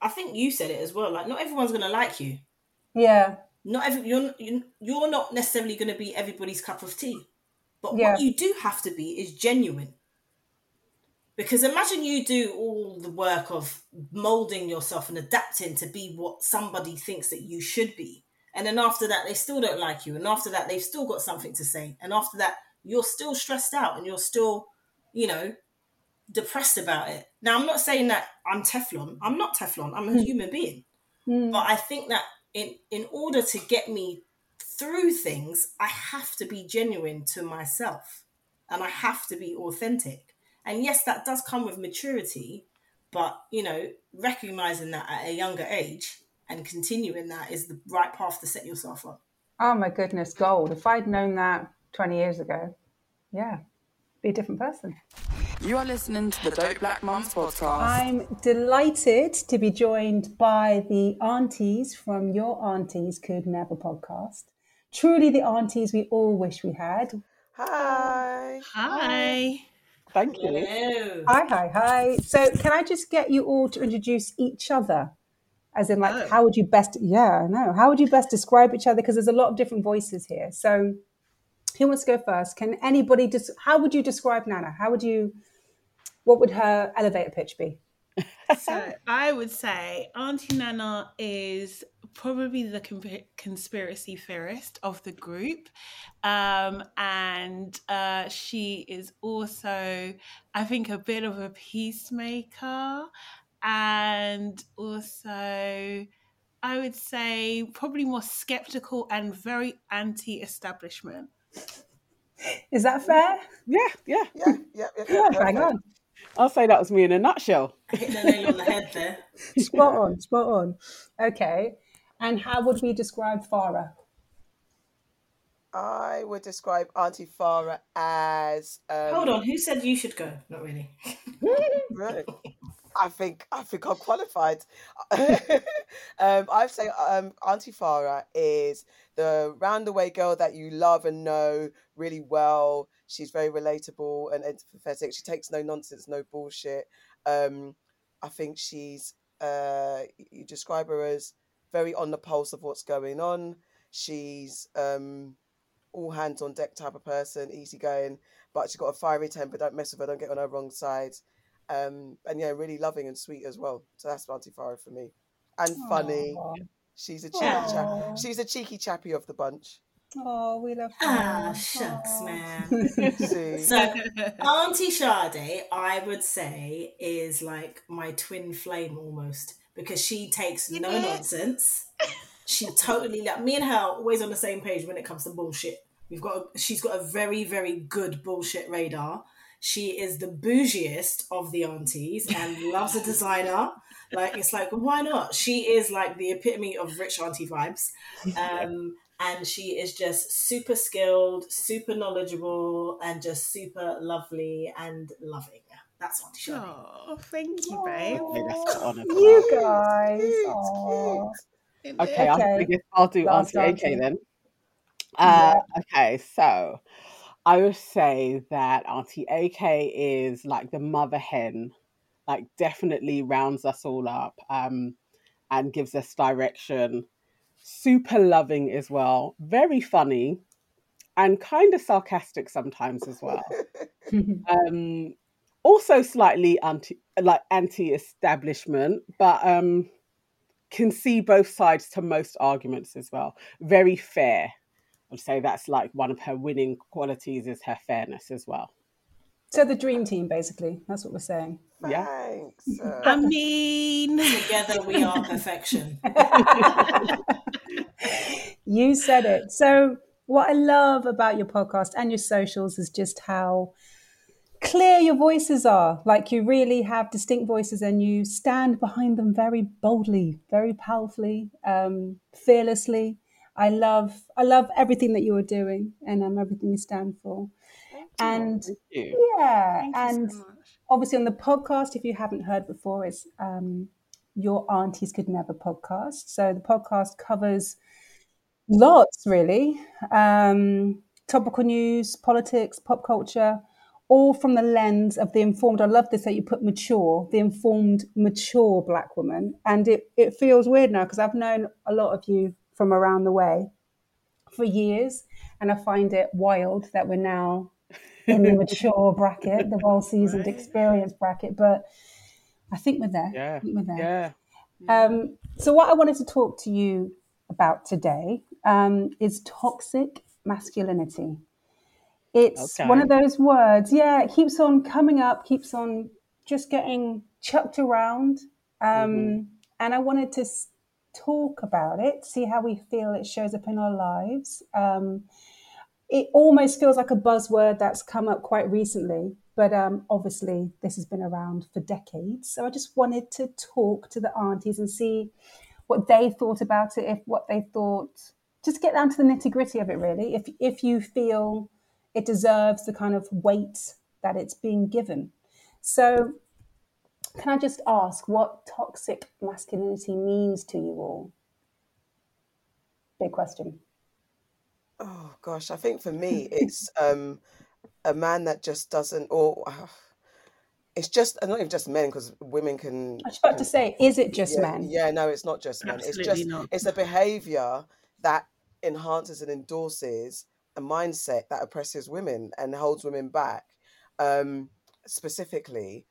I think you said it as well. Like, not everyone's gonna like you. Yeah. Not every you're you- you're not necessarily gonna be everybody's cup of tea. But Yeah. what you do have to be is genuine. Because imagine you do all the work of molding yourself and adapting to be what somebody thinks that you should be. And then after that, they still don't like you. And after that, they've still got something to say. And after that, you're still stressed out and you're still, you know, depressed about it. Now, I'm not saying that I'm Teflon. I'm not Teflon. I'm a hmm. human being. Hmm. But I think that in in order to get me through things, I have to be genuine to myself and I have to be authentic. And yes, that does come with maturity, but you know, recognizing that at a younger age and continuing that is the right path to set yourself up. Oh my goodness, gold. If I'd known that 20 years ago, yeah, be a different person. You are listening to the Dope Black Mums podcast. I'm delighted to be joined by the aunties from Your Aunties Could Never podcast. Truly the aunties we all wish we had. Hi. Hi. Thank you. Hello. Hi, hi, hi. So, can I just get you all to introduce each other? As in, like, Oh. how would you best, yeah, I know. How would you best describe each other? Because there's a lot of different voices here. So, who wants to go first? Can anybody just, how would you describe Nana? How would you, what would her elevator pitch be? So I would say Auntie Nana is probably the con- conspiracy theorist of the group. Um, and uh, she is also, I think, a bit of a peacemaker. And also, I would say, probably more skeptical and very anti establishment. Is that fair? Yeah, yeah. Yeah, yeah, yeah. Yeah, yeah, bang perfect. on. I'll say that was me in a nutshell. Hit the nail on the head there. Spot on, spot on. Okay. And how would we describe Farah? I would describe Auntie Farah as. Um, Hold on, who said you should go? Not really. Right. I think I think I'm qualified. um, I'd say um, Auntie Farah is the roundaway girl that you love and know really well. She's very relatable and empathetic. She takes no nonsense, no bullshit. Um, I think she's uh, you describe her as very on the pulse of what's going on. She's um, all hands on deck type of person, easygoing, but she's got a fiery temper. Don't mess with her. Don't get on her wrong side um, and yeah, really loving and sweet as well. So that's Auntie Farah for me, and funny. Aw. She's a cheeky Aw. chap. She's a cheeky chappy of the bunch. Oh, we love Ah, Farah. shucks, Aw. man. So, Auntie Sade, I would say, is like my twin flame almost because she takes no nonsense. She totally like me and her are always on the same page when it comes to bullshit. We've got a, she's got a very very good bullshit radar. She is the bougiest of the aunties and loves a designer. Like it's like why not? She is like the epitome of rich auntie vibes. Um, and she is just super skilled, super knowledgeable, and just super lovely and loving. That's what Sade. Oh, thank you, babe. Okay, honour. You guys. Cute, Aw. Okay, Okay. I guess I'll do Last Auntie AK auntie. then. Uh, okay, so I would say that Auntie AK is like the mother hen, like definitely rounds us all up um, and gives us direction. Super loving as well, very funny, and kind of sarcastic sometimes as well. um, also slightly anti like anti-establishment, but um, can see both sides to most arguments as well. Very fair. I'd say that's like one of her winning qualities is her fairness as well. so the dream team, basically. That's what we're saying. Yeah. thanks. uh, I mean, Together we are perfection. You said it. So, what I love about your podcast and your socials is just how clear your voices are. Like you really have distinct voices and you stand behind them very boldly, very powerfully, um, fearlessly. I love I love everything that you are doing and um, everything you stand for. And you. yeah, Thank and so much. Obviously on the podcast, if you haven't heard before, is um, your aunties could never podcast. So the podcast covers lots, really, um, topical news, politics, pop culture, all from the lens of the informed. I love this that you put mature, the informed, mature black woman, and it it feels weird now because I've known a lot of you from around the way for years, and I find it wild that we're now in the mature bracket, the well seasoned Right. experience bracket. But I think we're there. I Yeah. think we're there. Yeah. Um, so, what I wanted to talk to you about today um, is toxic masculinity. It's one of those words, yeah, it keeps on coming up, keeps on just getting chucked around. Um, Mhm. And I wanted to talk about it, see how we feel it shows up in our lives. Um, it almost feels like a buzzword that's come up quite recently, but um, obviously this has been around for decades. So I just wanted to talk to the aunties and see what they thought about it, if what they thought, just get down to the nitty gritty of it, really. If if you feel it deserves the kind of weight that it's being given. So, can I just ask what toxic masculinity means to you all? Big question. Oh gosh, I think for me it's um a man that just doesn't or it's just not even just men because women can I was about to say, is it just yeah men? yeah no it's not just men it's just not. it's a behavior that enhances and endorses a mindset that oppresses women and holds women back um specifically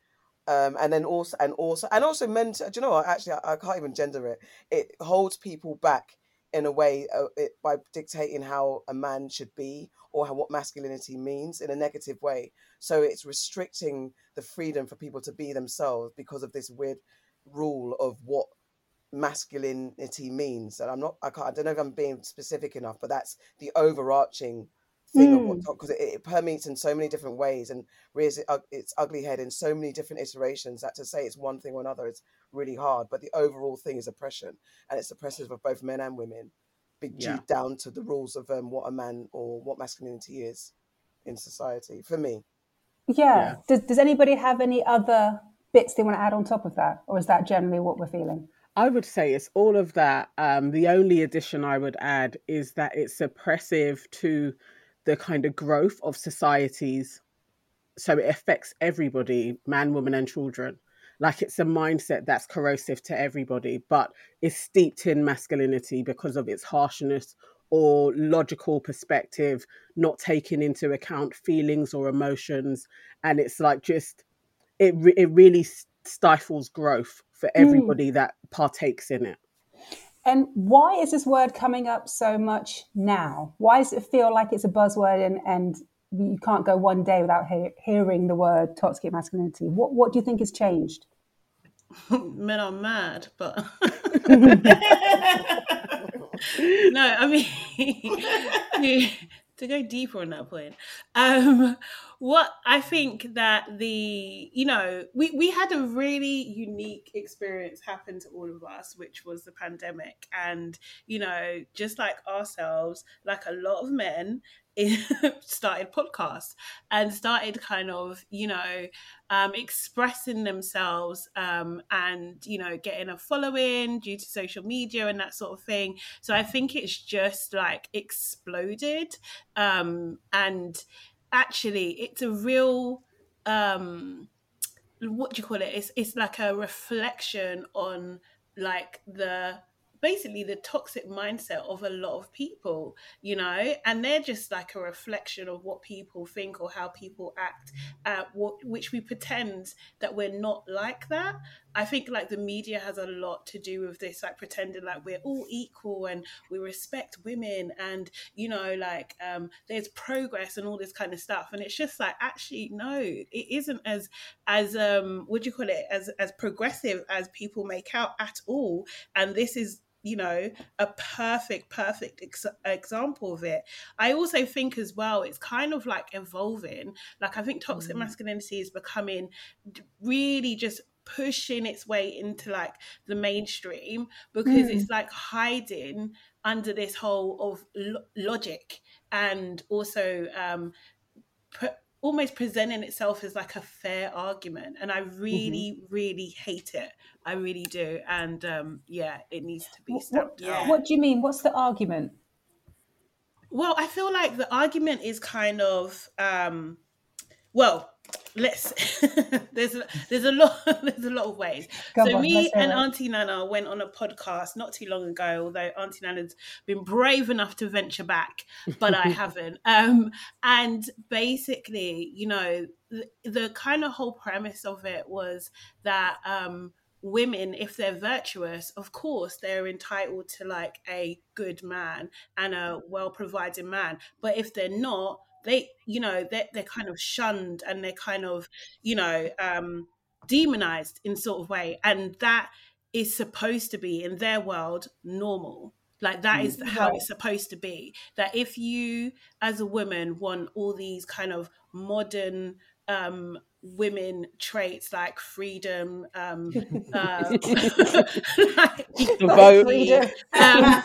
um and then also and also and also men do you know what actually I, I can't even gender it it holds people back in a way uh, it, by dictating how a man should be or how, what masculinity means in a negative way. So it's restricting the freedom for people to be themselves because of this weird rule of what masculinity means. And i'm not i can't i don't know if i'm being specific enough but that's the overarching thing of what Mm. because it, it permeates in so many different ways and rears it, ug- its ugly head in so many different iterations that to say it's one thing or another is really hard but the overall thing is oppression and it's oppressive of both men and women be Yeah. due down to the rules of um, what a man or what masculinity is in society for me Yeah. Yeah. Does, does anybody have any other bits they want to add on top of that? Or is that generally what we're feeling? I would say it's all of that. Um, the only addition I would add is that it's oppressive to the kind of growth of societies. So it affects everybody, man, woman, and children. Like it's a mindset that's corrosive to everybody, but is steeped in masculinity because of its harshness or logical perspective, not taking into account feelings or emotions. And it's like just, it, re- it really stifles growth for hmm. everybody that partakes in it. And why is this word coming up so much now? Why does it feel like it's a buzzword and, and you can't go one day without he- hearing the word toxic masculinity? What, what do you think has changed? Men are mad, but no, I mean to, go deeper on that point. Um, what I think that the you know we we had a really unique experience happen to all of us, which was the pandemic, and you know just like ourselves, like a lot of men. started podcasts and started kind of you know um, expressing themselves um, and you know getting a following due to social media and that sort of thing. So i think it's just like exploded um, and actually it's a real um, what do you call it? It's, it's like a reflection on like the basically the toxic mindset of a lot of people you know and they're just like a reflection of what people think or how people act uh, what, which we pretend that we're not like that i think like the media has a lot to do with this like pretending like we're all equal and we respect women and you know like um there's progress and all this kind of stuff and it's just like actually no it isn't as as um what do you call it as as progressive as people make out at all and this is you know, a perfect, perfect ex- example of it. I also think as well, it's kind of like evolving. Like I think toxic Mm. masculinity is becoming really just pushing its way into like the mainstream because Mm. it's like hiding under this whole of lo- logic and also um pre- almost presenting itself as like a fair argument and i really really hate it i really do and um yeah it needs to be stopped what, what do you mean? What's the argument? well i feel like the argument is kind of um well let's there's a, there's a lot there's a lot of ways. Go so on, me and auntie nana went on a podcast not too long ago although auntie nana's been brave enough to venture back but i haven't. Um and basically you know the, the kind of whole premise of it was that um women if they're virtuous of course they're entitled to like a good man and a well provided man. But if they're not they you know they're, they're kind of shunned and they're kind of you know um demonized in sort of way and that is supposed to be in their world normal like that is how Right. it's supposed to be that if you as a woman want all these kind of modern um women traits like freedom um uh, like The vote. Freedom. um,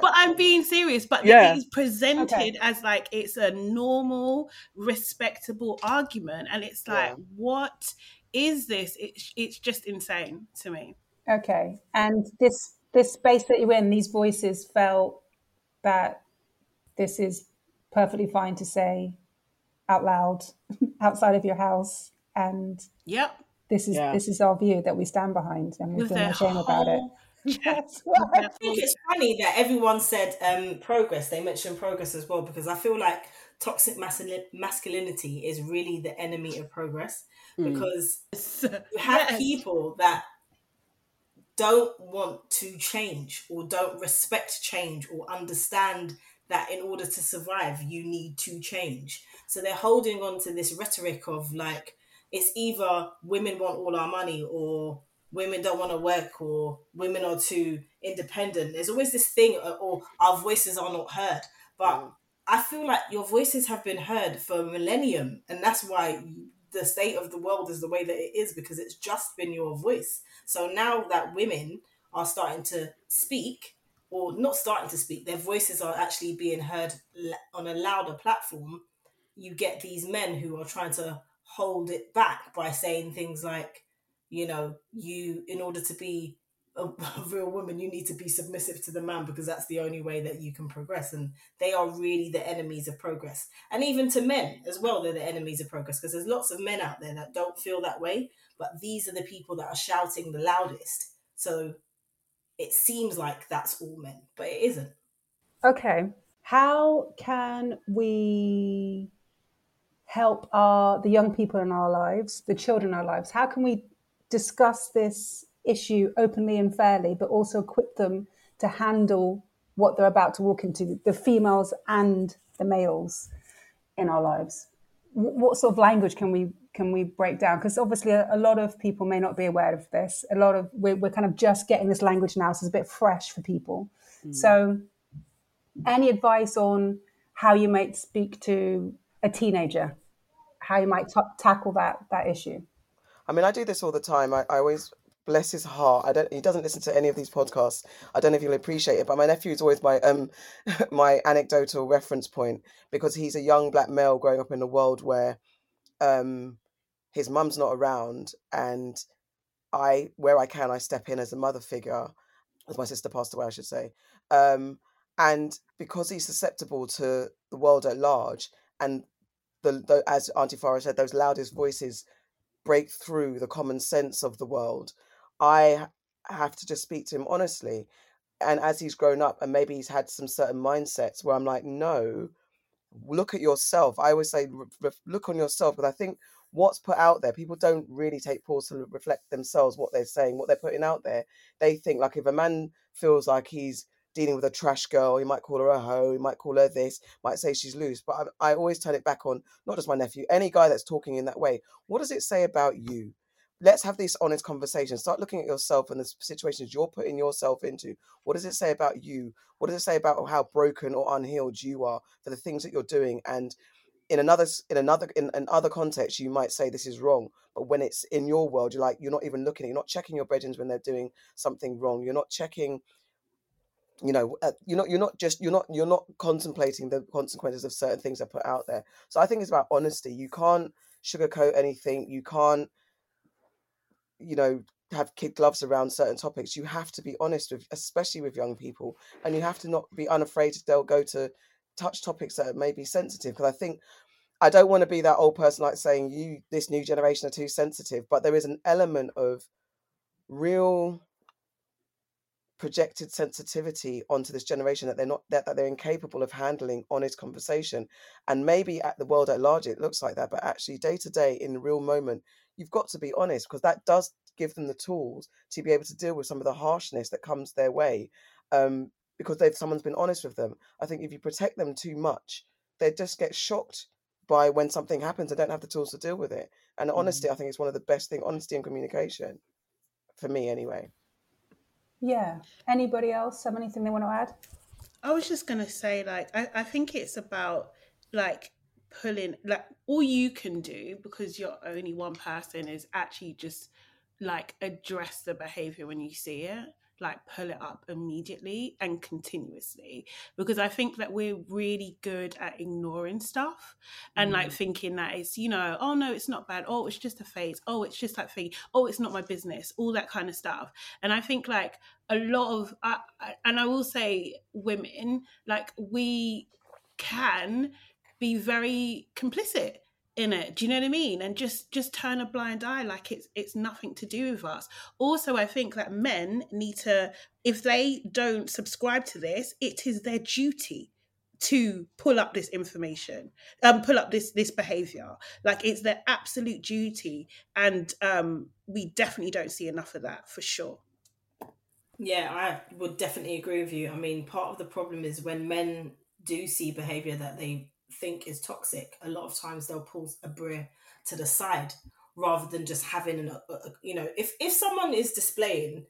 but I'm being serious. But Yeah. it's presented Okay. as like it's a normal, respectable argument, and it's like, Yeah. what is this? It's it's just insane to me. Okay. And this this space that you're in, these voices felt that this is perfectly fine to say out loud outside of your house and Yep. this is Yeah. this is our view that we stand behind and we feel no shame about it. Whole That's with right. their I think it's funny that everyone said um, progress. They mentioned progress as well because I feel like toxic masculinity is really the enemy of progress because whole- you have Yes. people that don't want to change or don't respect change or understand that in order to survive you need to change so they're holding on to this rhetoric of like it's either women want all our money or women don't want to work or women are too independent. There's always this thing uh, or our voices are not heard. But i feel like your voices have been heard for a millennium and that's why the state of the world is the way that it is because it's just been your voice. So now that women are starting to speak or not starting to speak their voices are actually being heard on a louder platform you get these men who are trying to hold it back by saying things like you know you in order to be a, a real woman you need to be submissive to the man because that's the only way that you can progress. And they are really the enemies of progress. And even to men as well they're the enemies of progress because there's lots of men out there that don't feel that way. But these are the people that are shouting the loudest. So it seems like that's all men but it isn't. Okay. How can we help our the young people in our lives, the children in our lives? How can we discuss this issue openly and fairly, but also equip them to handle what they're about to walk into, the females and the males in our lives? What sort of language can we can we break down? Because obviously, a, a lot of people may not be aware of this. A lot of we're, we're kind of just getting this language now, so it's a bit fresh for people. Mm. So, any advice on how you might speak to a teenager, how you might ta tackle that that issue? I mean, I do this all the time. I, I always bless his heart. I don't. He doesn't listen to any of these podcasts. I don't know if you'll appreciate it, but my nephew is always my um my anecdotal reference point because he's a young black male growing up in a world where um his mum's not around, and I where I can I step in as a mother figure, as my sister passed away, I should say. Um, and because he's susceptible to the world at large, and the, the as Auntie Farah said, those loudest voices break through the common sense of the world. I have to just speak to him honestly. And as he's grown up, and maybe he's had some certain mindsets where I'm like, no, look at yourself. I always say, look on yourself, because I think what's put out there, people don't really take pause to reflect themselves, what they're saying, what they're putting out there. They think like if a man feels like he's dealing with a trash girl, he might call her a hoe, he might call her this, might say she's loose. But I, I always turn it back on not just my nephew, any guy that's talking in that way. What does it say about you? let's have this honest conversation. Start looking at yourself and the situations you're putting yourself into. What does it say about you? What does it say about how broken or unhealed you are for the things that you're doing? And in another in another in, in other contexts, you might say this is wrong. But when it's in your world, you're like you're not even looking. You're not checking your brethren when they're doing something wrong. You're not checking you know uh, you're not you're not just you're not you're not contemplating the consequences of certain things that put out there. So i think it's about honesty. You can't sugarcoat anything. You can't you know have kid gloves around certain topics. You have to be honest with especially with young people and you have to not be unafraid to they'll go to touch topics that may be sensitive because i think i don't want to be that old person like saying you this new generation are too sensitive but there is an element of real projected sensitivity onto this generation that they're not that, that they're incapable of handling honest conversation and maybe at the world at large it looks like that but actually day to day in the real moment you've got to be honest because that does give them the tools to be able to deal with some of the harshness that comes their way um, because they've someone's been honest with them. I think if you protect them too much they just get shocked by when something happens and don't have the tools to deal with it and honesty i think is one of the best thing honesty and communication for me anyway Yeah. Anybody else have anything they want to add? I was just gonna say, like, I, I think it's about like pulling like all you can do because you're only one person is actually just like address the behavior when you see it like pull it up immediately and continuously because i think that we're really good at ignoring stuff and like mm. thinking that it's you know oh no it's not bad. Oh it's just a phase. Oh it's just that thing. Oh it's not my business. All that kind of stuff. And i think like a lot of and i will say women like we can be very complicit in it do you know what i mean? And just just turn a blind eye like it's it's nothing to do with us. Also i think that men need to if they don't subscribe to this it is their duty to pull up this information um pull up this this behavior. Like it's their absolute duty and um we definitely don't see enough of that for sure. Yeah, I would definitely agree with you. I mean, part of the problem is when men do see behavior that they think is toxic, a lot of times they'll pull a brer to the side rather than just having an, a, a- you know, if if someone is displaying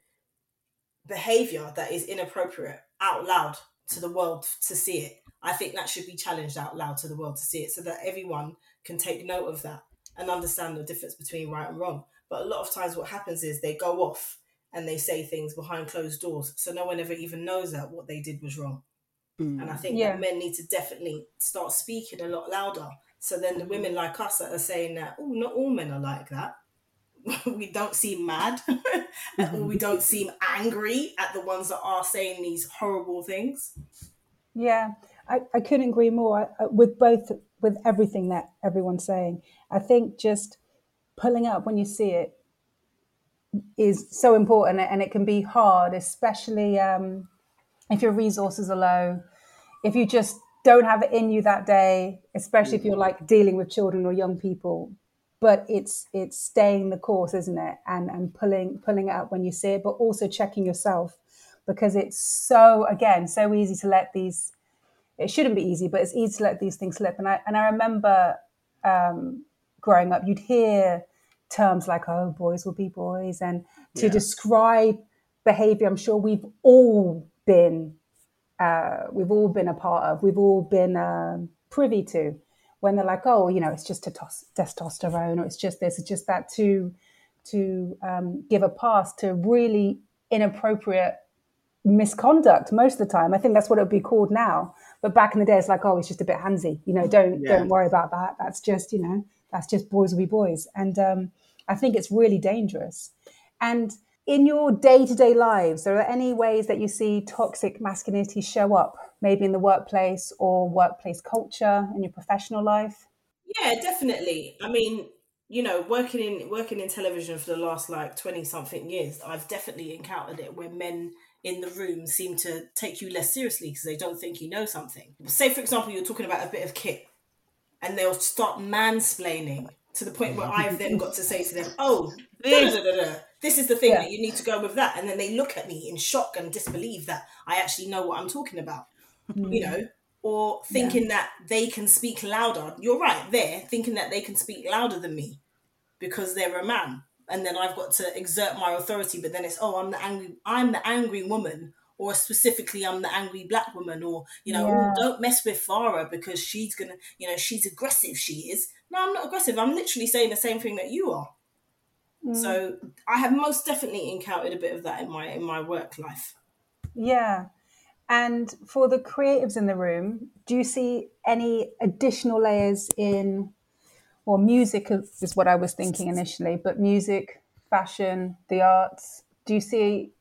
behavior that is inappropriate out loud to the world to see it, I think that should be challenged out loud to the world to see it so that everyone can take note of that and understand the difference between right and wrong. But a lot of times what happens is they go off and they say things behind closed doors. So no one ever even knows that what they did was wrong. And I think Yeah. that men need to definitely start speaking a lot louder. So then the women like us that are saying that, oh, not all men are like that. we don't seem mad or we don't seem angry at the ones that are saying these horrible things. Yeah, I, I couldn't agree more I- I- with both, with everything that everyone's saying. I think just pulling up when you see it is so important and it can be hard, especially um, if your resources are low, if you just don't have it in you that day, especially if you're like dealing with children or young people. But it's it's staying the course, isn't it? And and pulling pulling it up when you see it, but also checking yourself because it's so again so easy to let these it shouldn't be easy, but it's easy to let these things slip. And I and I remember um, growing up, you'd hear terms like "oh, boys will be boys," and to Yeah. describe behavior. I'm sure we've all been uh, we've all been a part of. We've all been um, privy to when they're like, "oh, you know, it's just a tos- testosterone, or it's just this, it's just that." To to um, give a pass to really inappropriate misconduct most of the time. I think that's what it would be called now. But back in the day, it's like, oh, it's just a bit handsy. You know, don't Yeah. don't worry about that. That's just you know, that's just boys will be boys. And um, I think it's really dangerous. And in your day to day lives, are there any ways that you see toxic masculinity show up, maybe in the workplace or workplace culture in your professional life? Yeah, definitely. I mean, you know, working in working in television for the last like twenty something years, I've definitely encountered it where men in the room seem to take you less seriously because they don't think you know something. Say, for example, you're talking about a bit of kit, and they'll start mansplaining to the point where I've then got to say to them, "Oh, this is the thing Yeah. that you need to go with that," and then they look at me in shock and disbelief that I actually know what I'm talking about hmm. you know, or thinking that they can speak louder. You're right, there, thinking that they can speak louder than me because they're a man. and then I've got to exert my authority. But then it's oh, I'm the angry, I'm the angry woman, or specifically, I'm the angry black woman, or you know, oh, Yeah. oh, don't mess with Farah because she's gonna, you know, she's aggressive. She is. No, I'm not aggressive. I'm literally saying the same thing that you are. Mm. So I have most definitely encountered a bit of that in my in my work life. Yeah. And for the creatives in the room, do you see any additional layers in, well, music is is what I was thinking initially, but music, fashion, the arts, do you see,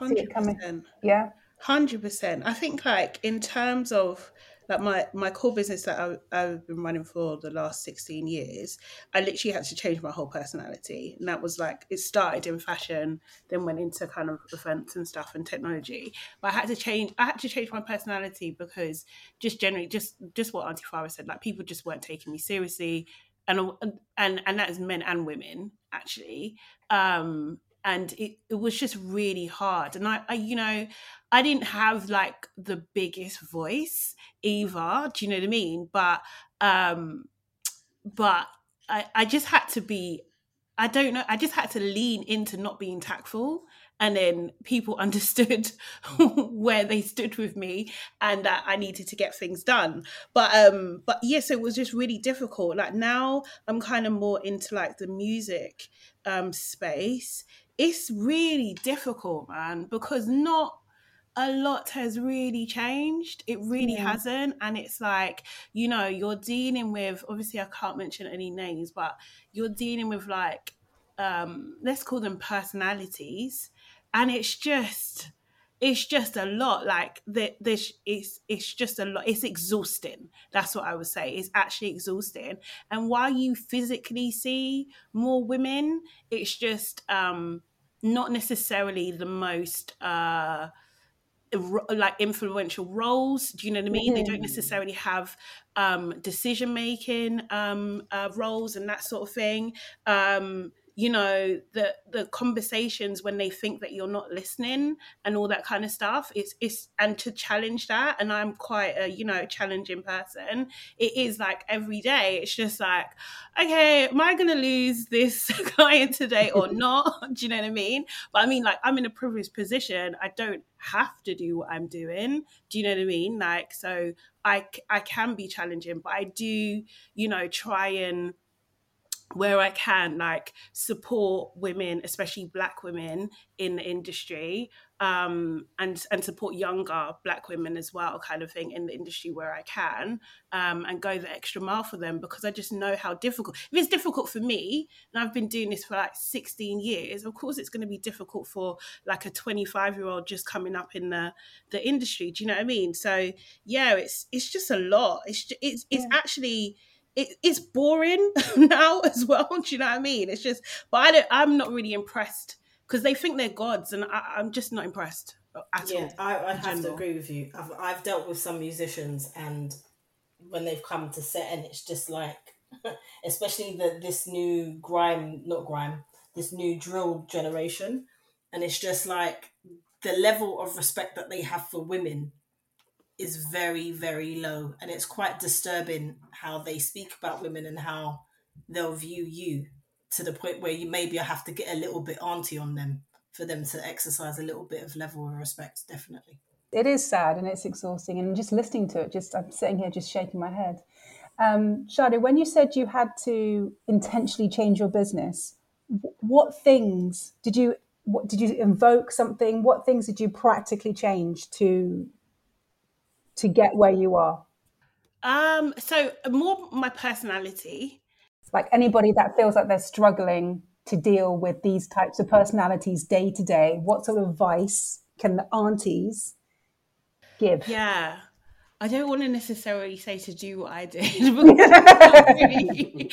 see it coming? 100%. Yeah. Hundred percent. I think like in terms of like my my core business that I, I've been running for the last sixteen years, I literally had to change my whole personality, and that was like it started in fashion, then went into kind of events and stuff and technology. But I had to change. I had to change my personality because just generally, just just what Auntie Farah said, like people just weren't taking me seriously, and and and that is men and women actually. Um, and it, it was just really hard. And I, I you know i didn't have like the biggest voice either do you know what i mean? But um but i i just had to be i don't know i just had to lean into not being tactful and then people understood where they stood with me and that i needed to get things done but um but yes it was just really difficult like now i'm kind of more into like the music um space it's really difficult, man, because not a lot has really changed. It really Yeah. hasn't. And it's like, you know, you're dealing with obviously I can't mention any names, but you're dealing with like um let's call them personalities. And it's just it's just a lot like that this it's it's just a lot it's exhausting. That's what i would say it's actually exhausting. And while you physically see more women it's just um not necessarily the most uh like influential roles do you know what i mean? They don't necessarily have um decision making um uh, roles and that sort of thing. Um you know the the conversations when they think that you're not listening and all that kind of stuff it's it's and to challenge that and i'm quite a you know challenging person it is like every day it's just like okay am i gonna lose this client today or not? Do you know what i mean? But i mean like i'm in a privileged position i don't have to do what i'm doing do you know what i mean? Like so i i can be challenging but i do you know try and where I can, like support women, especially Black women in the industry, um, and and support younger Black women as well, kind of thing in the industry where I can, um, and go the extra mile for them because I just know how difficult. If it's difficult for me, and I've been doing this for like 16 years, of course it's going to be difficult for like a 25 year old just coming up in the the industry. Do you know what I mean? So yeah, it's it's just a lot. It's it's it's actually it, it's boring now as well. Do you know what I mean? It's just, but I don't, I'm not really impressed because they think they're gods, and I, I'm just not impressed at Yeah, all. I, I in have to agree with you. I've I've dealt with some musicians, and when they've come to set, and it's just like, especially the this new grime, not grime, this new drill generation, and it's just like the level of respect that they have for women is very very low, and it's quite disturbing how they speak about women and how they'll view you to the point where you maybe have to get a little bit auntie on them for them to exercise a little bit of level of respect definitely It is sad and it's exhausting. And just listening to it, just I'm sitting here just shaking my head. Um, Sade, when you said you had to intentionally change your business, what things did you what did you invoke something? What things did you practically change to to get where you are? Um, so more my personality. Like anybody that feels like they're struggling to deal with these types of personalities day to day, what sort of advice can the aunties give? Yeah. I don't want to necessarily say to do what I did because not really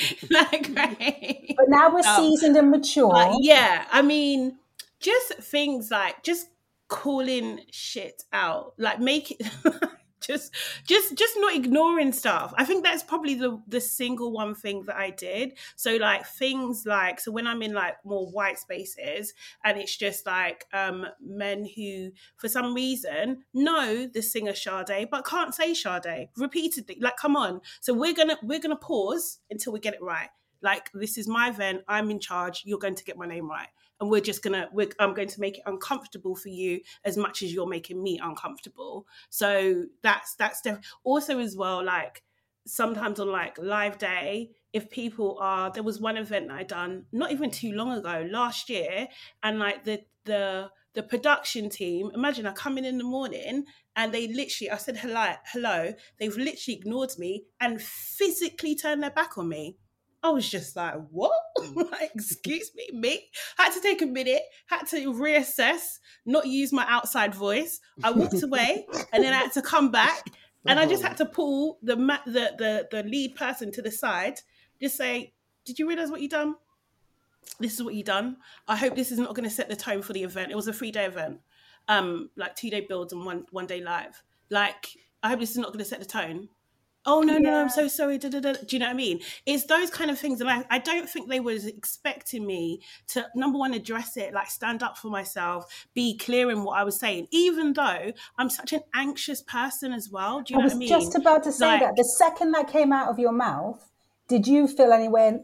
great. But now we're Um, seasoned and mature. But yeah, I mean, just things like just calling shit out, like make it. just just just not ignoring stuff i think that's probably the the single one thing that i did so like things like so when i'm in like more white spaces and it's just like um men who for some reason know the singer Sade but can't say Sade repeatedly like come on so we're gonna we're gonna pause until we get it right Like this is my event. I'm in charge. You're going to get my name right, and we're just gonna. We're, I'm going to make it uncomfortable for you as much as you're making me uncomfortable. So that's that's def- also as well. Like sometimes on like live day if people are there was one event that i done not even too long ago last year and like the the the production team imagine i come in in the morning and they literally i said hello hello they've literally ignored me and physically turned their back on me I was just like, what? like, excuse me, me? Had to take a minute, had to reassess, not use my outside voice. I walked away and then I had to come back and I just had to pull the, ma- the the the lead person to the side, just say, "Did you realize what you done? This is what you done. I hope this is not going to set the tone for the event. It was a three day event, um, like two day builds and one one day live. Like, I hope this is not going to set the tone oh no no, no i'm so sorry da, da, da. do you know what i mean? It's those kind of things and I, I don't think they was expecting me to number one address it like stand up for myself be clear in what i was saying even though i'm such an anxious person as well. Do you I know what i mean? just about to say Like- that the second that came out of your mouth, did you feel anywhere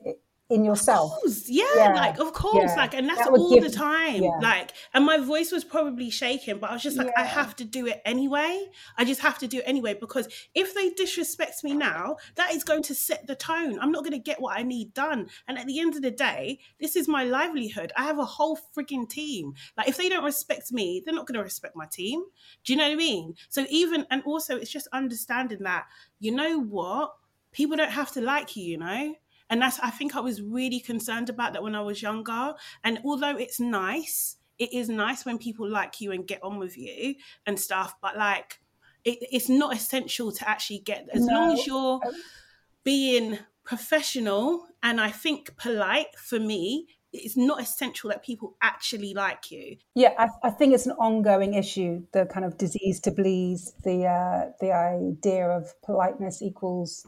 in, yourself? Of course, yeah, Yeah, like of course, yeah. like, and that's That all give- the time. yeah. Like, and my voice was probably shaking, but I was just like, I have to do it anyway. I just have to do it anyway because if they disrespect me now, that is going to set the tone. I'm not going to get what I need done. And at the end of the day, this is my livelihood. I have a whole freaking team. Like, if they don't respect me, they're not going to respect my team. Do you know what I mean? So even, and also, it's just understanding that you know what people don't have to like you. You know and that's i think i was really concerned about that when i was younger and although it's nice it is nice when people like you and get on with you and stuff but like it, it's not essential to actually get as long as you're being professional and i think polite for me it's not essential that people actually like you Yeah, I, I think it's an ongoing issue. The kind of disease to please, the uh, the idea of politeness equals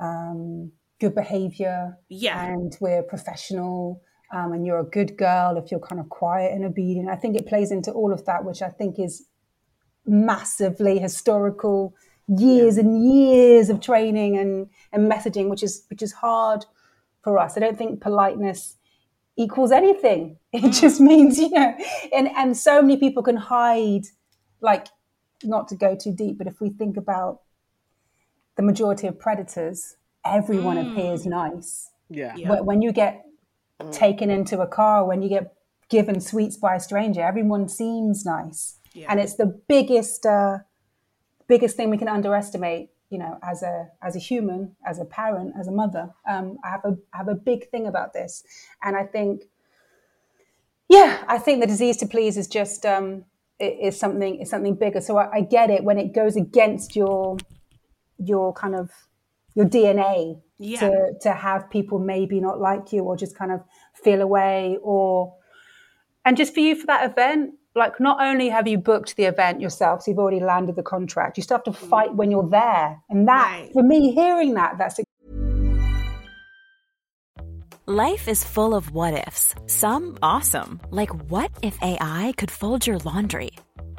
um, good behavior, Yeah. and we're professional, um, and you're a good girl if you're kind of quiet and obedient. I think it plays into all of that, which I think is massively historical, years and years of training and and messaging, which is which is hard for us. I don't think politeness equals anything. It just means, you know, and, and so many people can hide, like, not to go too deep, but if we think about the majority of predators, everyone appears nice. Yeah. Yeah. When- When you get taken into a car, when you get given sweets by a stranger, everyone seems nice. Yeah. And it's the biggest, uh, biggest thing we can underestimate. You know, as a as a human, as a parent, as a mother, um, I have a I have a big thing about this, and I think yeah, I think the disease to please is just um, i- is something is something bigger. So I, I get it when it goes against your your kind of your DNA Yeah. to to have people maybe not like you or just kind of feel away or and just for you for that event. Like not only have you booked the event yourself, so you've already landed the contract, you still have to mm. fight when you're there. And that, Right. for me, hearing that, that's Life is full of what ifs. Some awesome, like what if AI could fold your laundry?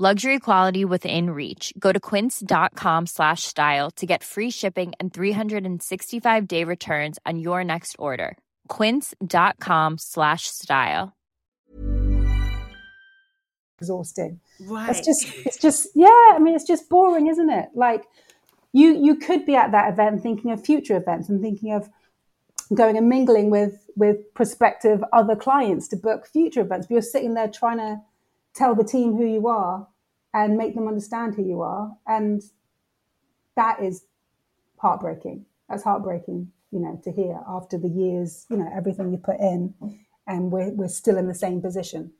Luxury quality within reach. Go to quince.com slash style to get free shipping and 365 day returns on your next order. Quince.com slash style. exhausting. right It's just, it's just, yeah. I mean, it's just boring, isn't it? Like, you you could be at that event thinking of future events and thinking of going and mingling with with prospective other clients to book future events. But you're sitting there trying to tell the team who you are and make them understand who you are, and that is heartbreaking. That's heartbreaking, you know, to hear after the years, you know, everything you put in, and we're we're still in the same position.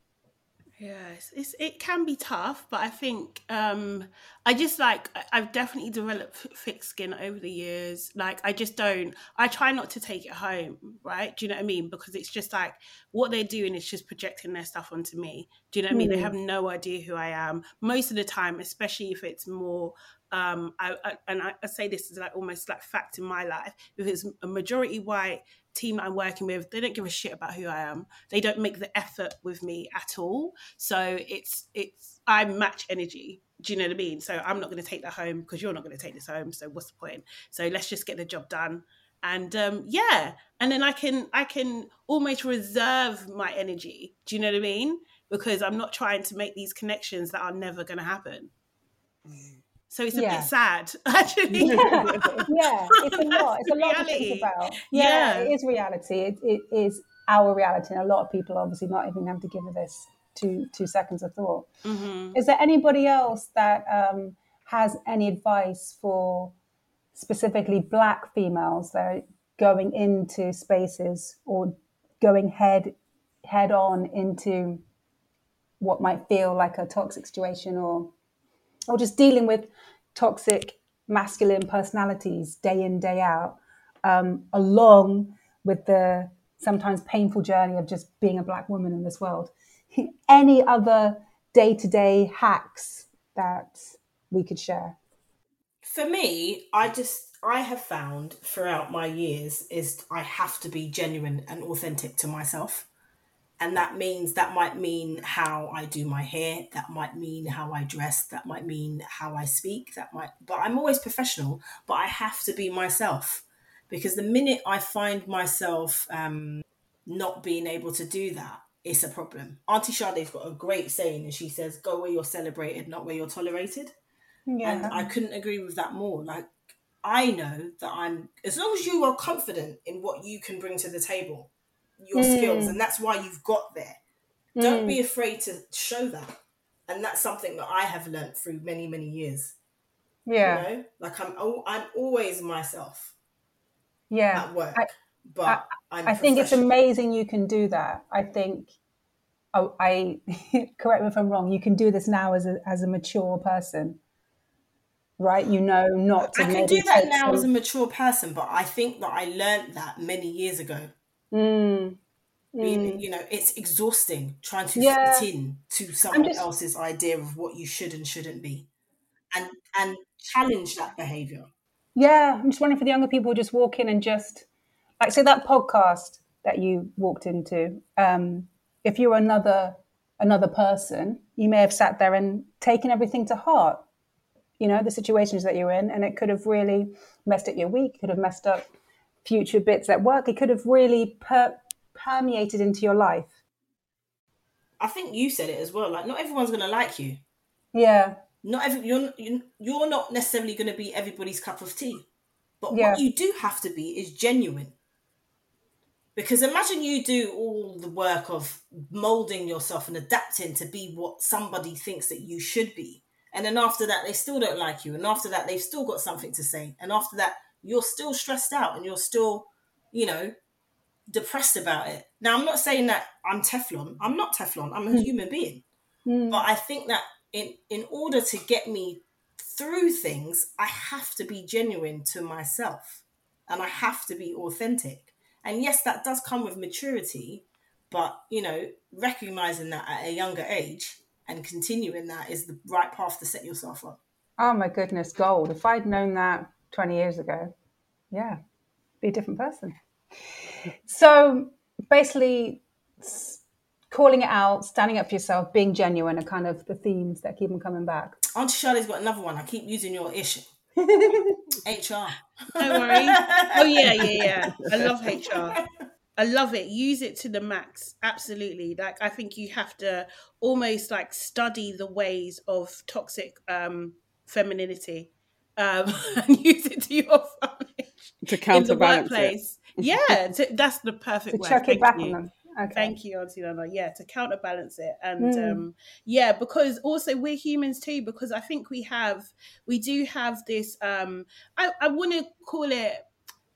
Yes, it's it can be tough, but I think um I just like I- I've definitely developed f- thick skin over the years. Like I just don't I try not to take it home, right? Do you know what I mean? Because it's just like what they're doing is just projecting their stuff onto me. Do you know what I mean? They Mm. have no idea who I am most of the time, especially if it's more um I, I and I, I say this is like almost like fact in my life. If it's a majority white team I'm working with, they don't give a shit about who I am. They don't make the effort with me at all. So it's it's I match energy. Do you know what I mean? So I'm not going to take that home because you're not going to take this home. So what's the point? So let's just get the job done. And um, yeah, and then I can I can almost reserve my energy. Do you know what I mean? Because I'm not trying to make these connections that are never going to happen. So it's a Yeah. bit sad, actually. yeah, yeah, it's a lot. It's a lot to think about. Yeah, Yeah. it is reality. It, it is our reality, and a lot of people obviously not even have to give this two two seconds of thought. Mhm. Is there anybody else that um, has any advice for specifically Black females that are going into spaces or going head head on into what might feel like a toxic situation or or just dealing with toxic masculine personalities day in day out um, along with the sometimes painful journey of just being a black woman in this world any other day-to-day hacks that we could share For me, I just I have found throughout my years is I have to be genuine and authentic to myself. And that means that might mean how I do my hair, that might mean how I dress, that might mean how I speak, that might but I'm always professional, but I have to be myself. Because the minute I find myself um not being able to do that, it's a problem. Auntie Sade's got a great saying and she says, Go where you're celebrated, not where you're tolerated. Yeah. And I couldn't agree with that more. Like, I know that I'm, as long as you are confident in what you can bring to the table, your Mm. skills, and that's why you've got there, don't Mm. be afraid to show that. And that's something that I have learned through many, many years. yeah You know, like I'm, I'm always myself yeah at work, I- but I, I think it's amazing you can do that. I think, oh, I correct me if I'm wrong. You can do this now as a as a mature person, right? You know not to I can do that now as a mature person, but I think that I learned that many years ago. Mm, being mm. you know it's exhausting trying to Yeah. fit in to someone just- else's idea of what you should and shouldn't be and and challenge that behavior Yeah, I'm just wondering for the younger people who just walk in and just like say that podcast that you walked into. Um, if you were another another person, you may have sat there and taken everything to heart. You know the situations that you're in, and it could have really messed up your week. Could have messed up future bits at work. It could have really per- permeated into your life. i think you said it as well like not everyone's going to like you Yeah, not every you're you're- not necessarily going to be everybody's cup of tea but Yeah. what you do have to be is genuine because imagine you do all the work of molding yourself and adapting to be what somebody thinks that you should be and then after that they still don't like you and after that they've still got something to say and after that you're still stressed out and you're still you know depressed about it now i'm not saying that i'm teflon i'm not teflon i'm a human being Mm. but I think that in in order to get me through things, I have to be genuine to myself, and I have to be authentic. And yes, that does come with maturity, but you know, recognizing that at a younger age and continuing that is the right path to set yourself up. Oh my goodness, gold. If I'd known that 20 years ago, yeah, be a different person. So basically, calling it out, standing up for yourself, being genuine are kind of the themes that keep on coming back. Auntie Charlie's got another one. I keep using your issue. HR. Don't worry. Oh yeah, yeah, yeah. I love HR. I love it. Use it to the max. Absolutely. Like I think you have to almost like study the ways of toxic um femininity. Um and use it to your advantage to in the counterbalance it. workplace. Yeah, to, that's the perfect To word. chuck it Thank back you. on them. Okay. Thank you, Auntie Nana. Yeah, to counterbalance it. And Mm. um yeah, because also we're humans too, because I think we have we do have this um I, I wanna call it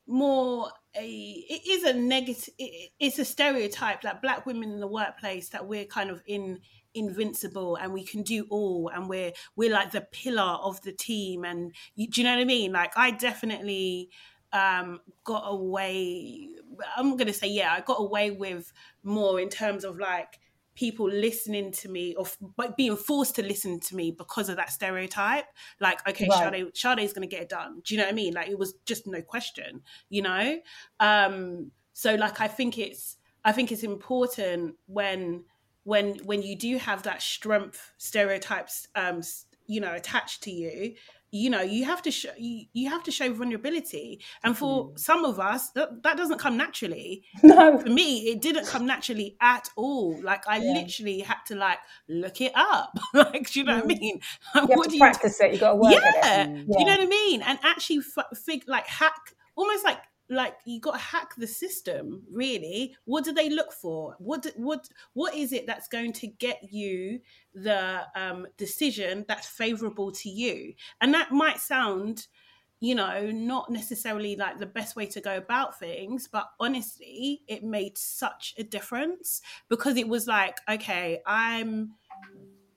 more a it is a negative it, it's a stereotype that black women in the workplace that we're kind of in invincible and we can do all and we're we're like the pillar of the team and you, do you know what i mean? Like i definitely um got away i'm gonna say yeah i got away with more in terms of like people listening to me or f- being forced to listen to me because of that stereotype. Like okay Right. Sade, Sade's gonna get it done. Do you know what i mean? Like it was just no question you know? Um so like i think it's i think it's important when when when you do have that strength stereotypes um you know attached to you you know you have to show you, you have to show vulnerability and for some of us that, that doesn't come naturally No. for me it didn't come naturally at all like i Yeah. fiterally had to like look it up like do you know what i Mm. mean You have to do you practice it. You got to work yeah, it. do you know what I mean? And actually, f- fig- like hack, almost like like you got to hack the system. Really, what do they look for? What what what is it that's going to get you the um, decision that's favorable to you? And that might sound, you know, not necessarily like the best way to go about things, but honestly, it made such a difference because it was like, okay, I'm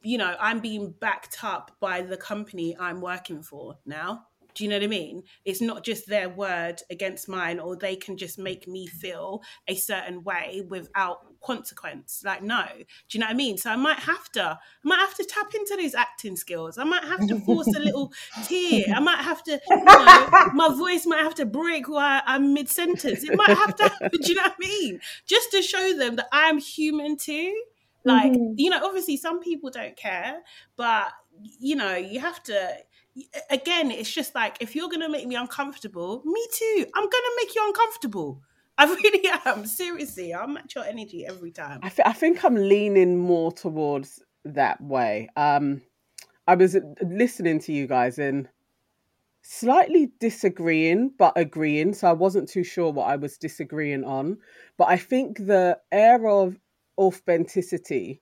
you know, I'm being backed up by the company I'm working for now. Do you know what I mean? It's not just their word against mine, or they can just make me feel a certain way without consequence. Like, no, do you know what I mean? So I might have to, I might have to tap into those acting skills. I might have to force a little tear. I might have to, you know, my voice might have to break while I'm mid sentence. It might have to, do you know what I mean? Just to show them that I'm human too like Mhm. you know obviously some people don't care but you know you have to again it's just like if you're gonna make me uncomfortable me too i'm gonna make you uncomfortable i really am seriously i'll match your energy every time I, th- I think I'm leaning more towards that way. Um, I was listening to you guys and slightly disagreeing, but agreeing. So I wasn't too sure what I was disagreeing on. But I think the air of authenticity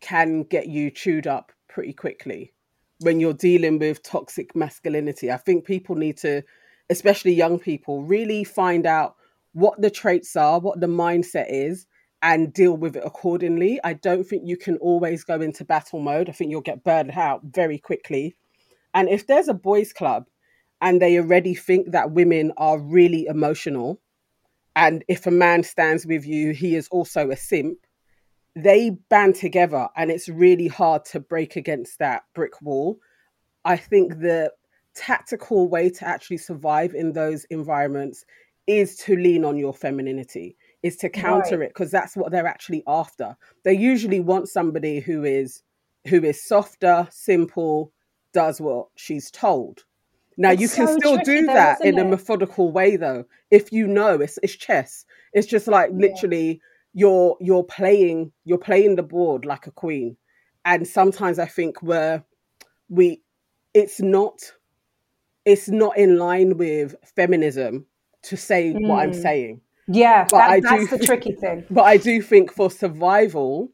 can get you chewed up pretty quickly when you're dealing with toxic masculinity. I think people need to, especially young people, really find out what the traits are, what the mindset is, and deal with it accordingly. I don't think you can always go into battle mode. I think you'll get burned out very quickly. And if there's a boys' club and they already think that women are really emotional, and if a man stands with you, he is also a simp, they band together and it's really hard to break against that brick wall. I think mm. the tactical way to actually survive in those environments is to lean on your femininity, is to counter Right. it because that's what they're actually after. They usually want somebody who is who is softer, simple, does what she's told. Now It's you can so still do though, that in isn't a methodical way though. If you know it's it's chess. It's just like Yeah. literally you're you're playing you're playing the board like a queen. And sometimes I think we're we it's not it's not in line with feminism to say what I'm Mm. saying. Yeah, But that, I that's do the tricky thing. But I do think for survival,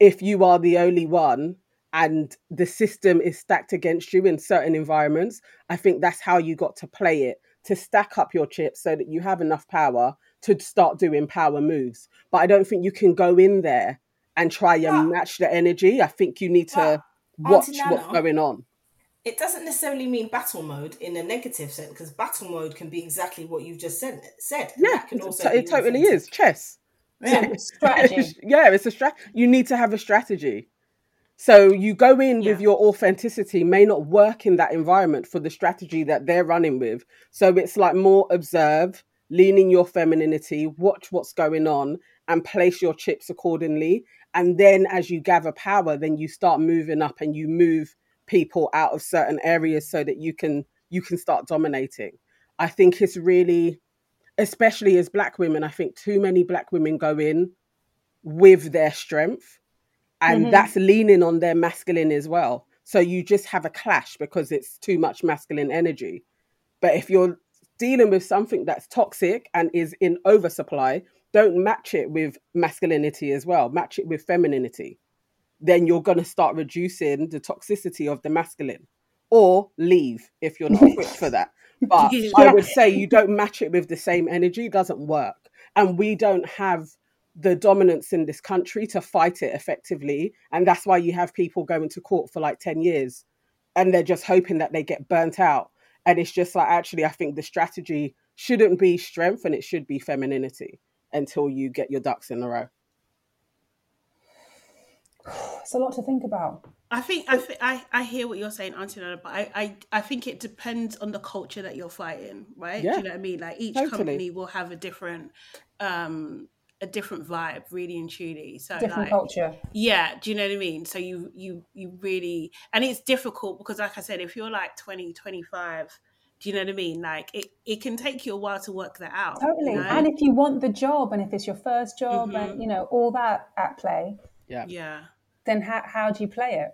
if you are the only one and the system is stacked against you in certain environments, I think that's how you got to play it to stack up your chips so that you have enough power to start doing power moves. But I don't think you can go in there and try and match the energy. I think you need to watch Auntie what's going on. it doesn't necessarily mean battle mode in a negative sense because battle mode can be exactly what you've just said. Said Yeah, it, it totally authentic. is chess. Yeah. Strategy. yeah, it's a strat. You need to have a strategy. So you go in with your authenticity may not work in that environment for the strategy that they're running with. So it's like more observe, lean in your femininity, watch what's going on, and place your chips accordingly. And then as you gather power, then you start moving up and you move people out of certain areas so that you can you can start dominating. I think it's really especially as black women, I think too many black women go in with their strength and Mhm. that's leaning on their masculine as well. So you just have a clash because it's too much masculine energy. But if you're dealing with something that's toxic and is in oversupply, don't match it with masculinity as well. Match it with femininity. Then you're going to start reducing the toxicity of the masculine, or leave if you're not equipped for that. But I would say you don't match it with the same energy. Doesn't work, and we don't have the dominance in this country to fight it effectively. And that's why you have people going to court for like 10 years and they're just hoping that they get burnt out. And it's just like, actually, I think the strategy shouldn't be strength and it should be femininity until you get your ducks in a row. It's a lot to think about. I think I, th- I I hear what you're saying, Auntie Nana, but I, I I think it depends on the culture that you're fighting, right? Yeah, Do you know what I mean? Like each totally. company will have a different um a different vibe, really and truly. So Different like, culture. yeah, do you know what I mean? So you you you really and it's difficult because like I said, if you're like 20, 25, do you know what I mean? Like it, it can take you a while to work that out. you Totally. know? And if you want the job and if it's your first job Mhm. and, you know, all that at play, Yeah. yeah. then how, how do you play it?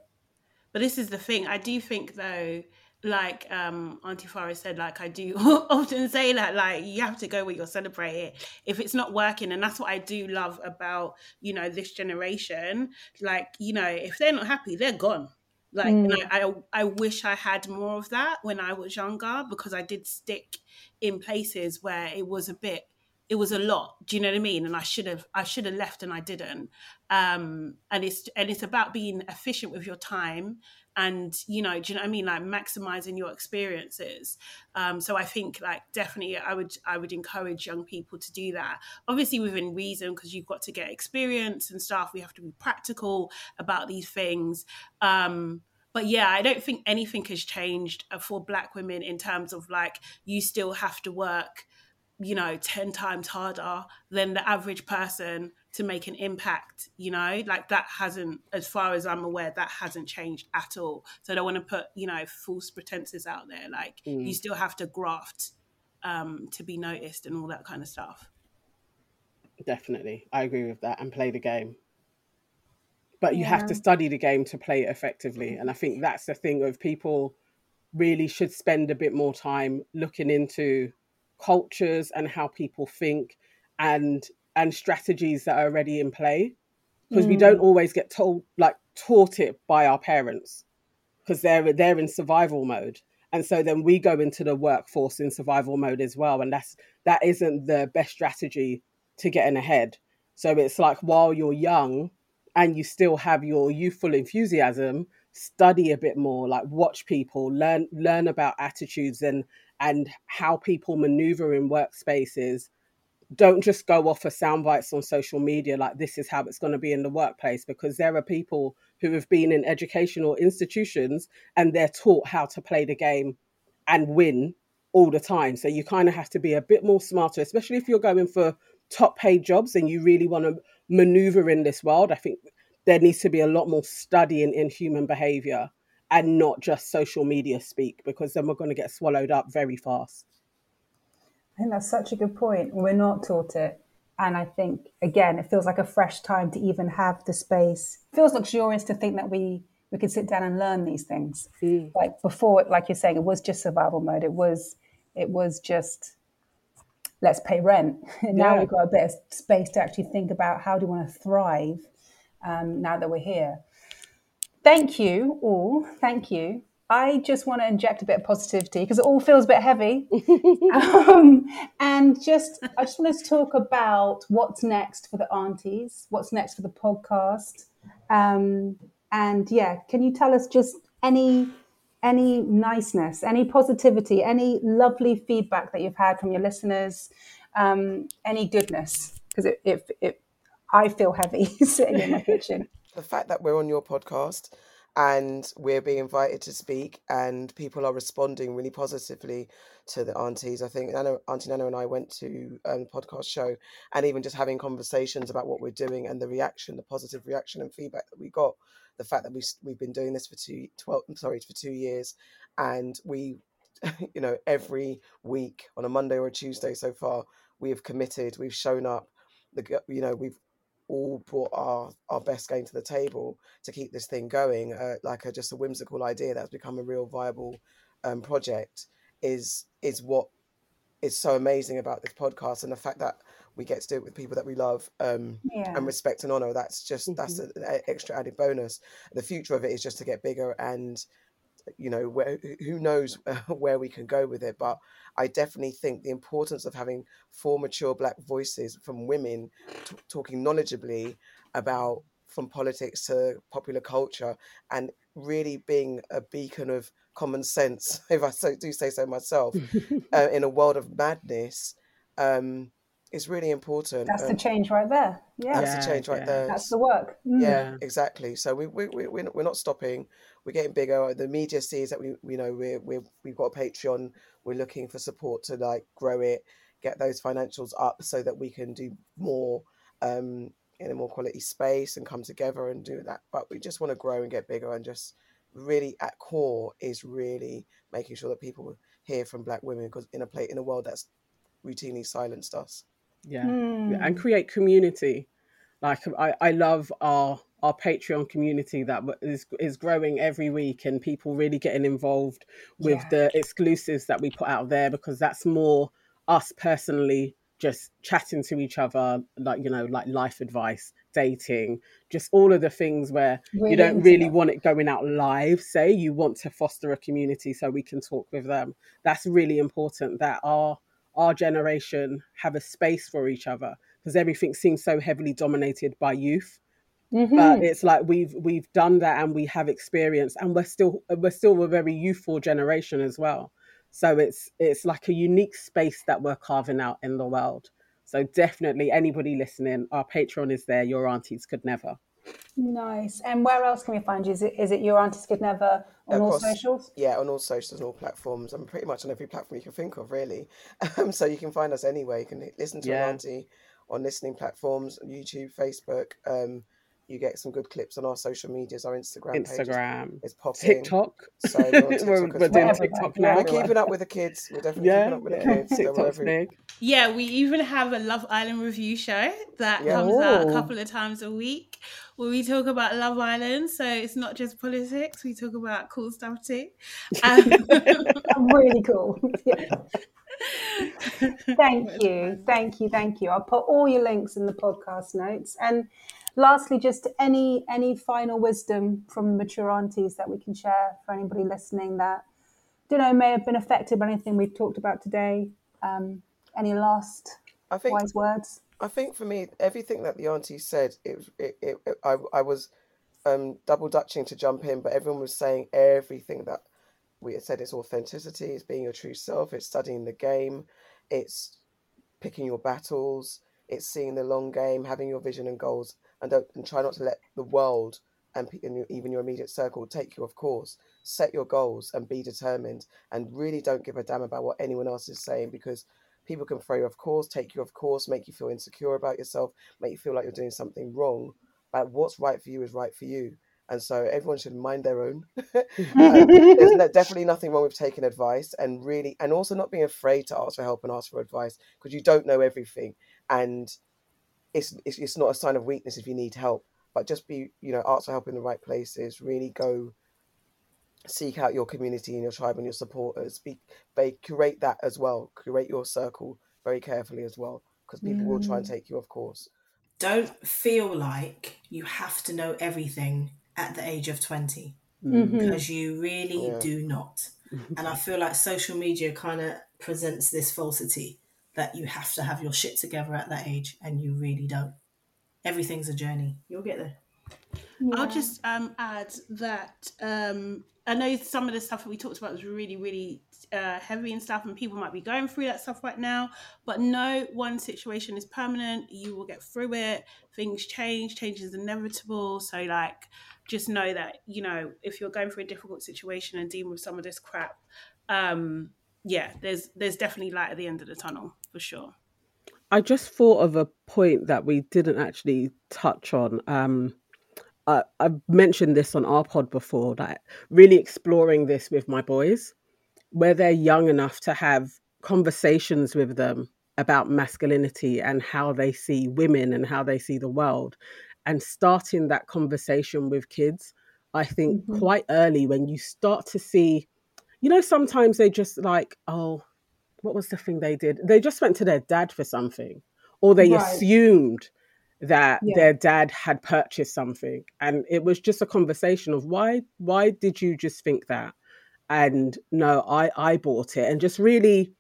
But this is the thing. I do think though, like um Auntie Farah said, like I do often say that like you have to go where you're celebrated. If it's not working, and that's what I do love about, you know, this generation, like, you know, if they're not happy, they're gone. Like and I, I I wish I had more of that when I was younger because I did stick in places where it was a bit it was a lot do you know what i mean? And i should have i should have left and i didn't. Um and it's and it's about being efficient with your time and you know do you know what i mean? Like maximizing your experiences. Um so i think like definitely i would i would encourage young people to do that. Obviously within reason because you've got to get experience and stuff. We have to be practical about these things. Um but yeah i don't think anything has changed for black women in terms of like you still have to work you know 10 times harder than the average person to make an impact you know like that hasn't as far as i'm aware that hasn't changed at all so i don't want to put you know false pretenses out there like Mm. you still have to graft um to be noticed and all that kind of stuff Definitely. I agree with that and play the game. But you have to study the game to play it effectively. And I think that's the thing of people really should spend a bit more time looking into cultures and how people think and and strategies that are already in play. Because we hmm. don't always get told like taught it by our parents because they're they're in survival mode. And so then we go into the workforce in survival mode as well. And that's that isn't the best strategy to getting ahead. So it's like while you're young and you still have your youthful enthusiasm, study a bit more, like watch people, learn learn about attitudes and and how people maneuver in workspaces. Don't just go off of sound bites on social media like this is how it's going to be in the workplace because there are people who have been in educational institutions and they're taught how to play the game and win all the time. So you kind of have to be a bit more smarter, especially if you're going for top paid jobs and you really want to maneuver in this world. I think there needs to be a lot more studying in human behavior and not just social media speak because then we're going to get swallowed up very fast. I think that's such a good point. We're not taught it. And I think, again, it feels like a fresh time to even have the space. It feels luxurious to think that we, we could sit down and learn these things. Like before, like you're saying, it was just survival mode. It was, it was just, let's pay rent. And now Yeah. we've got a bit of space to actually think about how do we want to thrive um, now that we're here. Thank you all. Thank you. I just want to inject a bit of positivity because it all feels a bit heavy. um, and just, I just want to talk about what's next for the aunties, what's next for the podcast. Um, and yeah, can you tell us just any any niceness, any positivity, any lovely feedback that you've had from your listeners, um, any goodness? Because it, it, it, I feel heavy sitting in my kitchen. The fact that we're on your podcast and we're being invited to speak and people are responding really positively to the aunties. I think Auntie Nana and I went to um, podcast show and even just having conversations about what we're doing and the reaction, the positive reaction and feedback that we got. The fact that we, we've been doing this for two, 12, I'm sorry, for two years, and we, you know, every week on a Monday or a Tuesday so far, we have committed, we've shown up, the, you know, we've all brought our our best game to the table to keep this thing going uh, like a just a whimsical idea that's become a real viable um, project is is what is so amazing about this podcast and the fact that we get to do it with people that we love um, Yeah. and respect and honor. That's just that's an extra added bonus. The future of it is just to get bigger and you know where who knows where we can go with it but i definitely think the importance of having four mature black voices from women t- talking knowledgeably about from politics to popular culture and really being a beacon of common sense if i so, do say so myself uh, in a world of madness um is really important That's the Um, change right there. Yeah. that's the change right there That's the work. Mm. yeah, exactly. So we we we we're not- we're not stopping. We're getting bigger. The media sees that we we know we're we we've got a Patreon. We're looking for support to like grow it, get those financials up so that we can do more um in a more quality space and come together and do that. But we just want to grow and get bigger and just really at core is really making sure that people hear from black women because in a plate in a world that's routinely silenced us. Yeah, yeah, and create community. Like I, I love our our Patreon community that is is growing every week, and people really getting involved with Yeah. the exclusives that we put out there because that's more us personally just chatting to each other, like you know, like life advice, dating, just all of the things where Really you don't really that. want it going out live. Say you want to foster a community so we can talk with them. That's really important. That our our generation have a space for each other because everything seems so heavily dominated by youth. Mhm. but it's like we've we've done that and we have experience and we're still we're still a very youthful generation as well. So it's it's like a unique space that we're carving out in the world. So definitely anybody listening our patreon is there your aunties could never Nice. And where else can we find you? Is it, is it your Auntie could never on all Across- socials? Yeah, on all socials and all platforms. I'm pretty much on every platform you can think of, really. Um, so you can find us anywhere. You can listen to Yeah. auntie on listening platforms, YouTube, Facebook. Um, you get some good clips on our social medias. Our Instagram, page is- instagram is popping. tiktok So we're on we're, TikTok as we're well. doing tiktok now We're keeping up with the kids. We're definitely yeah, keeping up with yeah. the kids. So we're tiktok's every- big Yeah, we even have a Love Island review show that Yeah. comes out a couple of times a week where we talk about Love Island. So it's not just politics, we talk about cool stuff too. Um, really cool. Yeah. Thank you. Thank you. Thank you. I'll put all your links in the podcast notes. And lastly, just any any final wisdom from mature aunties that we can share for anybody listening that don't know may have been affected by anything we've talked about today. Um, any last I think wise words? I think for me, everything that the auntie said, it it, it, it- I, I was um, double dutching to jump in, but everyone was saying everything that we had said. It's authenticity, it's being your true self, it's studying the game, it's picking your battles, it's seeing the long game, having your vision and goals, and don't and try not to let the world and, and even your immediate circle take you off course. Set your goals and be determined, and really don't give a damn about what anyone else is saying because people can throw you off course, take you off course, make you feel insecure about yourself, make you feel like you're doing something wrong. But what's right for you is right for you. And so everyone should mind their own. Um, there's definitely nothing wrong with taking advice and really, and also not being afraid to ask for help and ask for advice because you don't know everything. And it's, it's, it's not a sign of weakness if you need help, but just be, you know, ask for help in the right places, really go seek out your community and your tribe and your supporters. Be, be curate that as well. Curate your circle very carefully as well, because people will try and take you of course. Don't feel like you have to know everything at the age of 20 Mm-hmm. because you really Yeah. do not. And I feel like social media kind of presents this falsity that you have to have your shit together at that age, and you really don't. Everything's a journey. You'll get there. I'll just um, add that um, I know some of the stuff that we talked about was really, really uh, heavy and stuff, and people might be going through that stuff right now. But no one situation is permanent. You will get through it. Things change. Change is inevitable. So, like, just know that you know if you're going through a difficult situation and dealing with some of this crap, um, yeah, there's there's definitely light at the end of the tunnel for sure. I just thought of a point that we didn't actually touch on. Um, I, I've mentioned this on our pod before, that really exploring this with my boys, where they're young enough to have conversations with them about masculinity and how they see women and how they see the world, and starting that conversation with kids. I think Mhm. quite early when you start to see, you know, sometimes they just like, oh, what was the thing they did? They just went to their dad for something, or they Right. assumed that Yeah. their dad had purchased something and it was just a conversation of why why did you just think that and no i i bought it and just really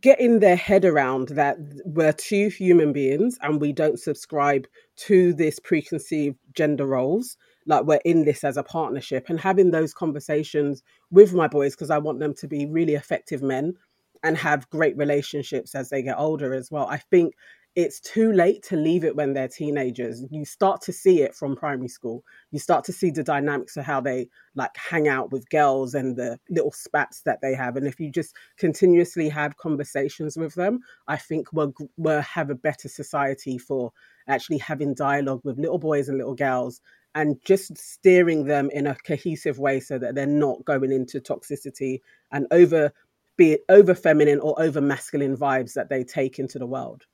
getting their head around that we're two human beings and we don't subscribe to this preconceived gender roles like we're in this as a partnership and having those conversations with my boys because i want them to be really effective men and have great relationships as they get older as well. I think it's too late to leave it when they're teenagers. You start to see it from primary school. You start to see the dynamics of how they like hang out with girls and the little spats that they have. And if you just continuously have conversations with them i think we'll, we'll have a better society for actually having dialogue with little boys and little girls and just steering them in a cohesive way so that they're not going into toxicity and over be it over feminine or over masculine vibes that they take into the world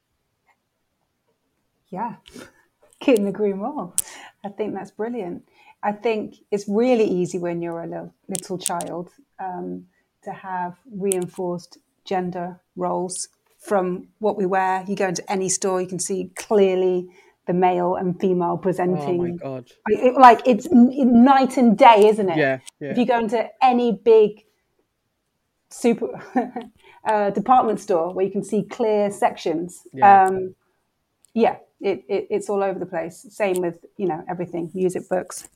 Yeah, couldn't agree more. I think that's brilliant. I think it's really easy when you're a little, little child um, to have reinforced gender roles from what we wear. You go into any store, you can see clearly the male and female presenting. oh my god Like, it- like it's night and day, isn't it? yeah yeah If you go into any big super uh, department store where you can see clear sections, Yeah. um, yeah, it, it, it's all over the place. Same with you know everything, music, books.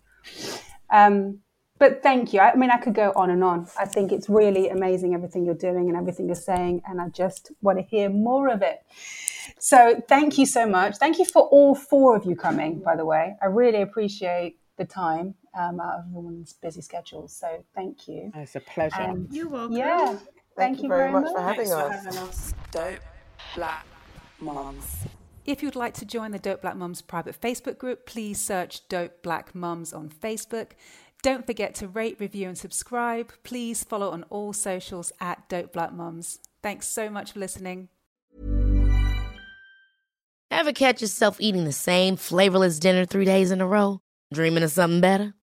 Um, but thank you. I, I mean, I could go on and on. I think it's really amazing everything you're doing and everything you're saying, and I just want to hear more of it. So thank you so much. Thank you for all four of you coming. By the way, I really appreciate the time um, out of everyone's busy schedules. So thank you. it's a pleasure And You're welcome. yeah, thank, you very much. for having Thanks for us. having us. Dope Black Mums. If you'd like to join the Dope Black Mums private Facebook group, please search Dope Black Mums on Facebook. Don't forget to rate, review, and subscribe. Please follow on all socials at Dope Black Mums. Thanks so much for listening. Ever catch yourself eating the same flavorless dinner three days in a row? Dreaming of something better?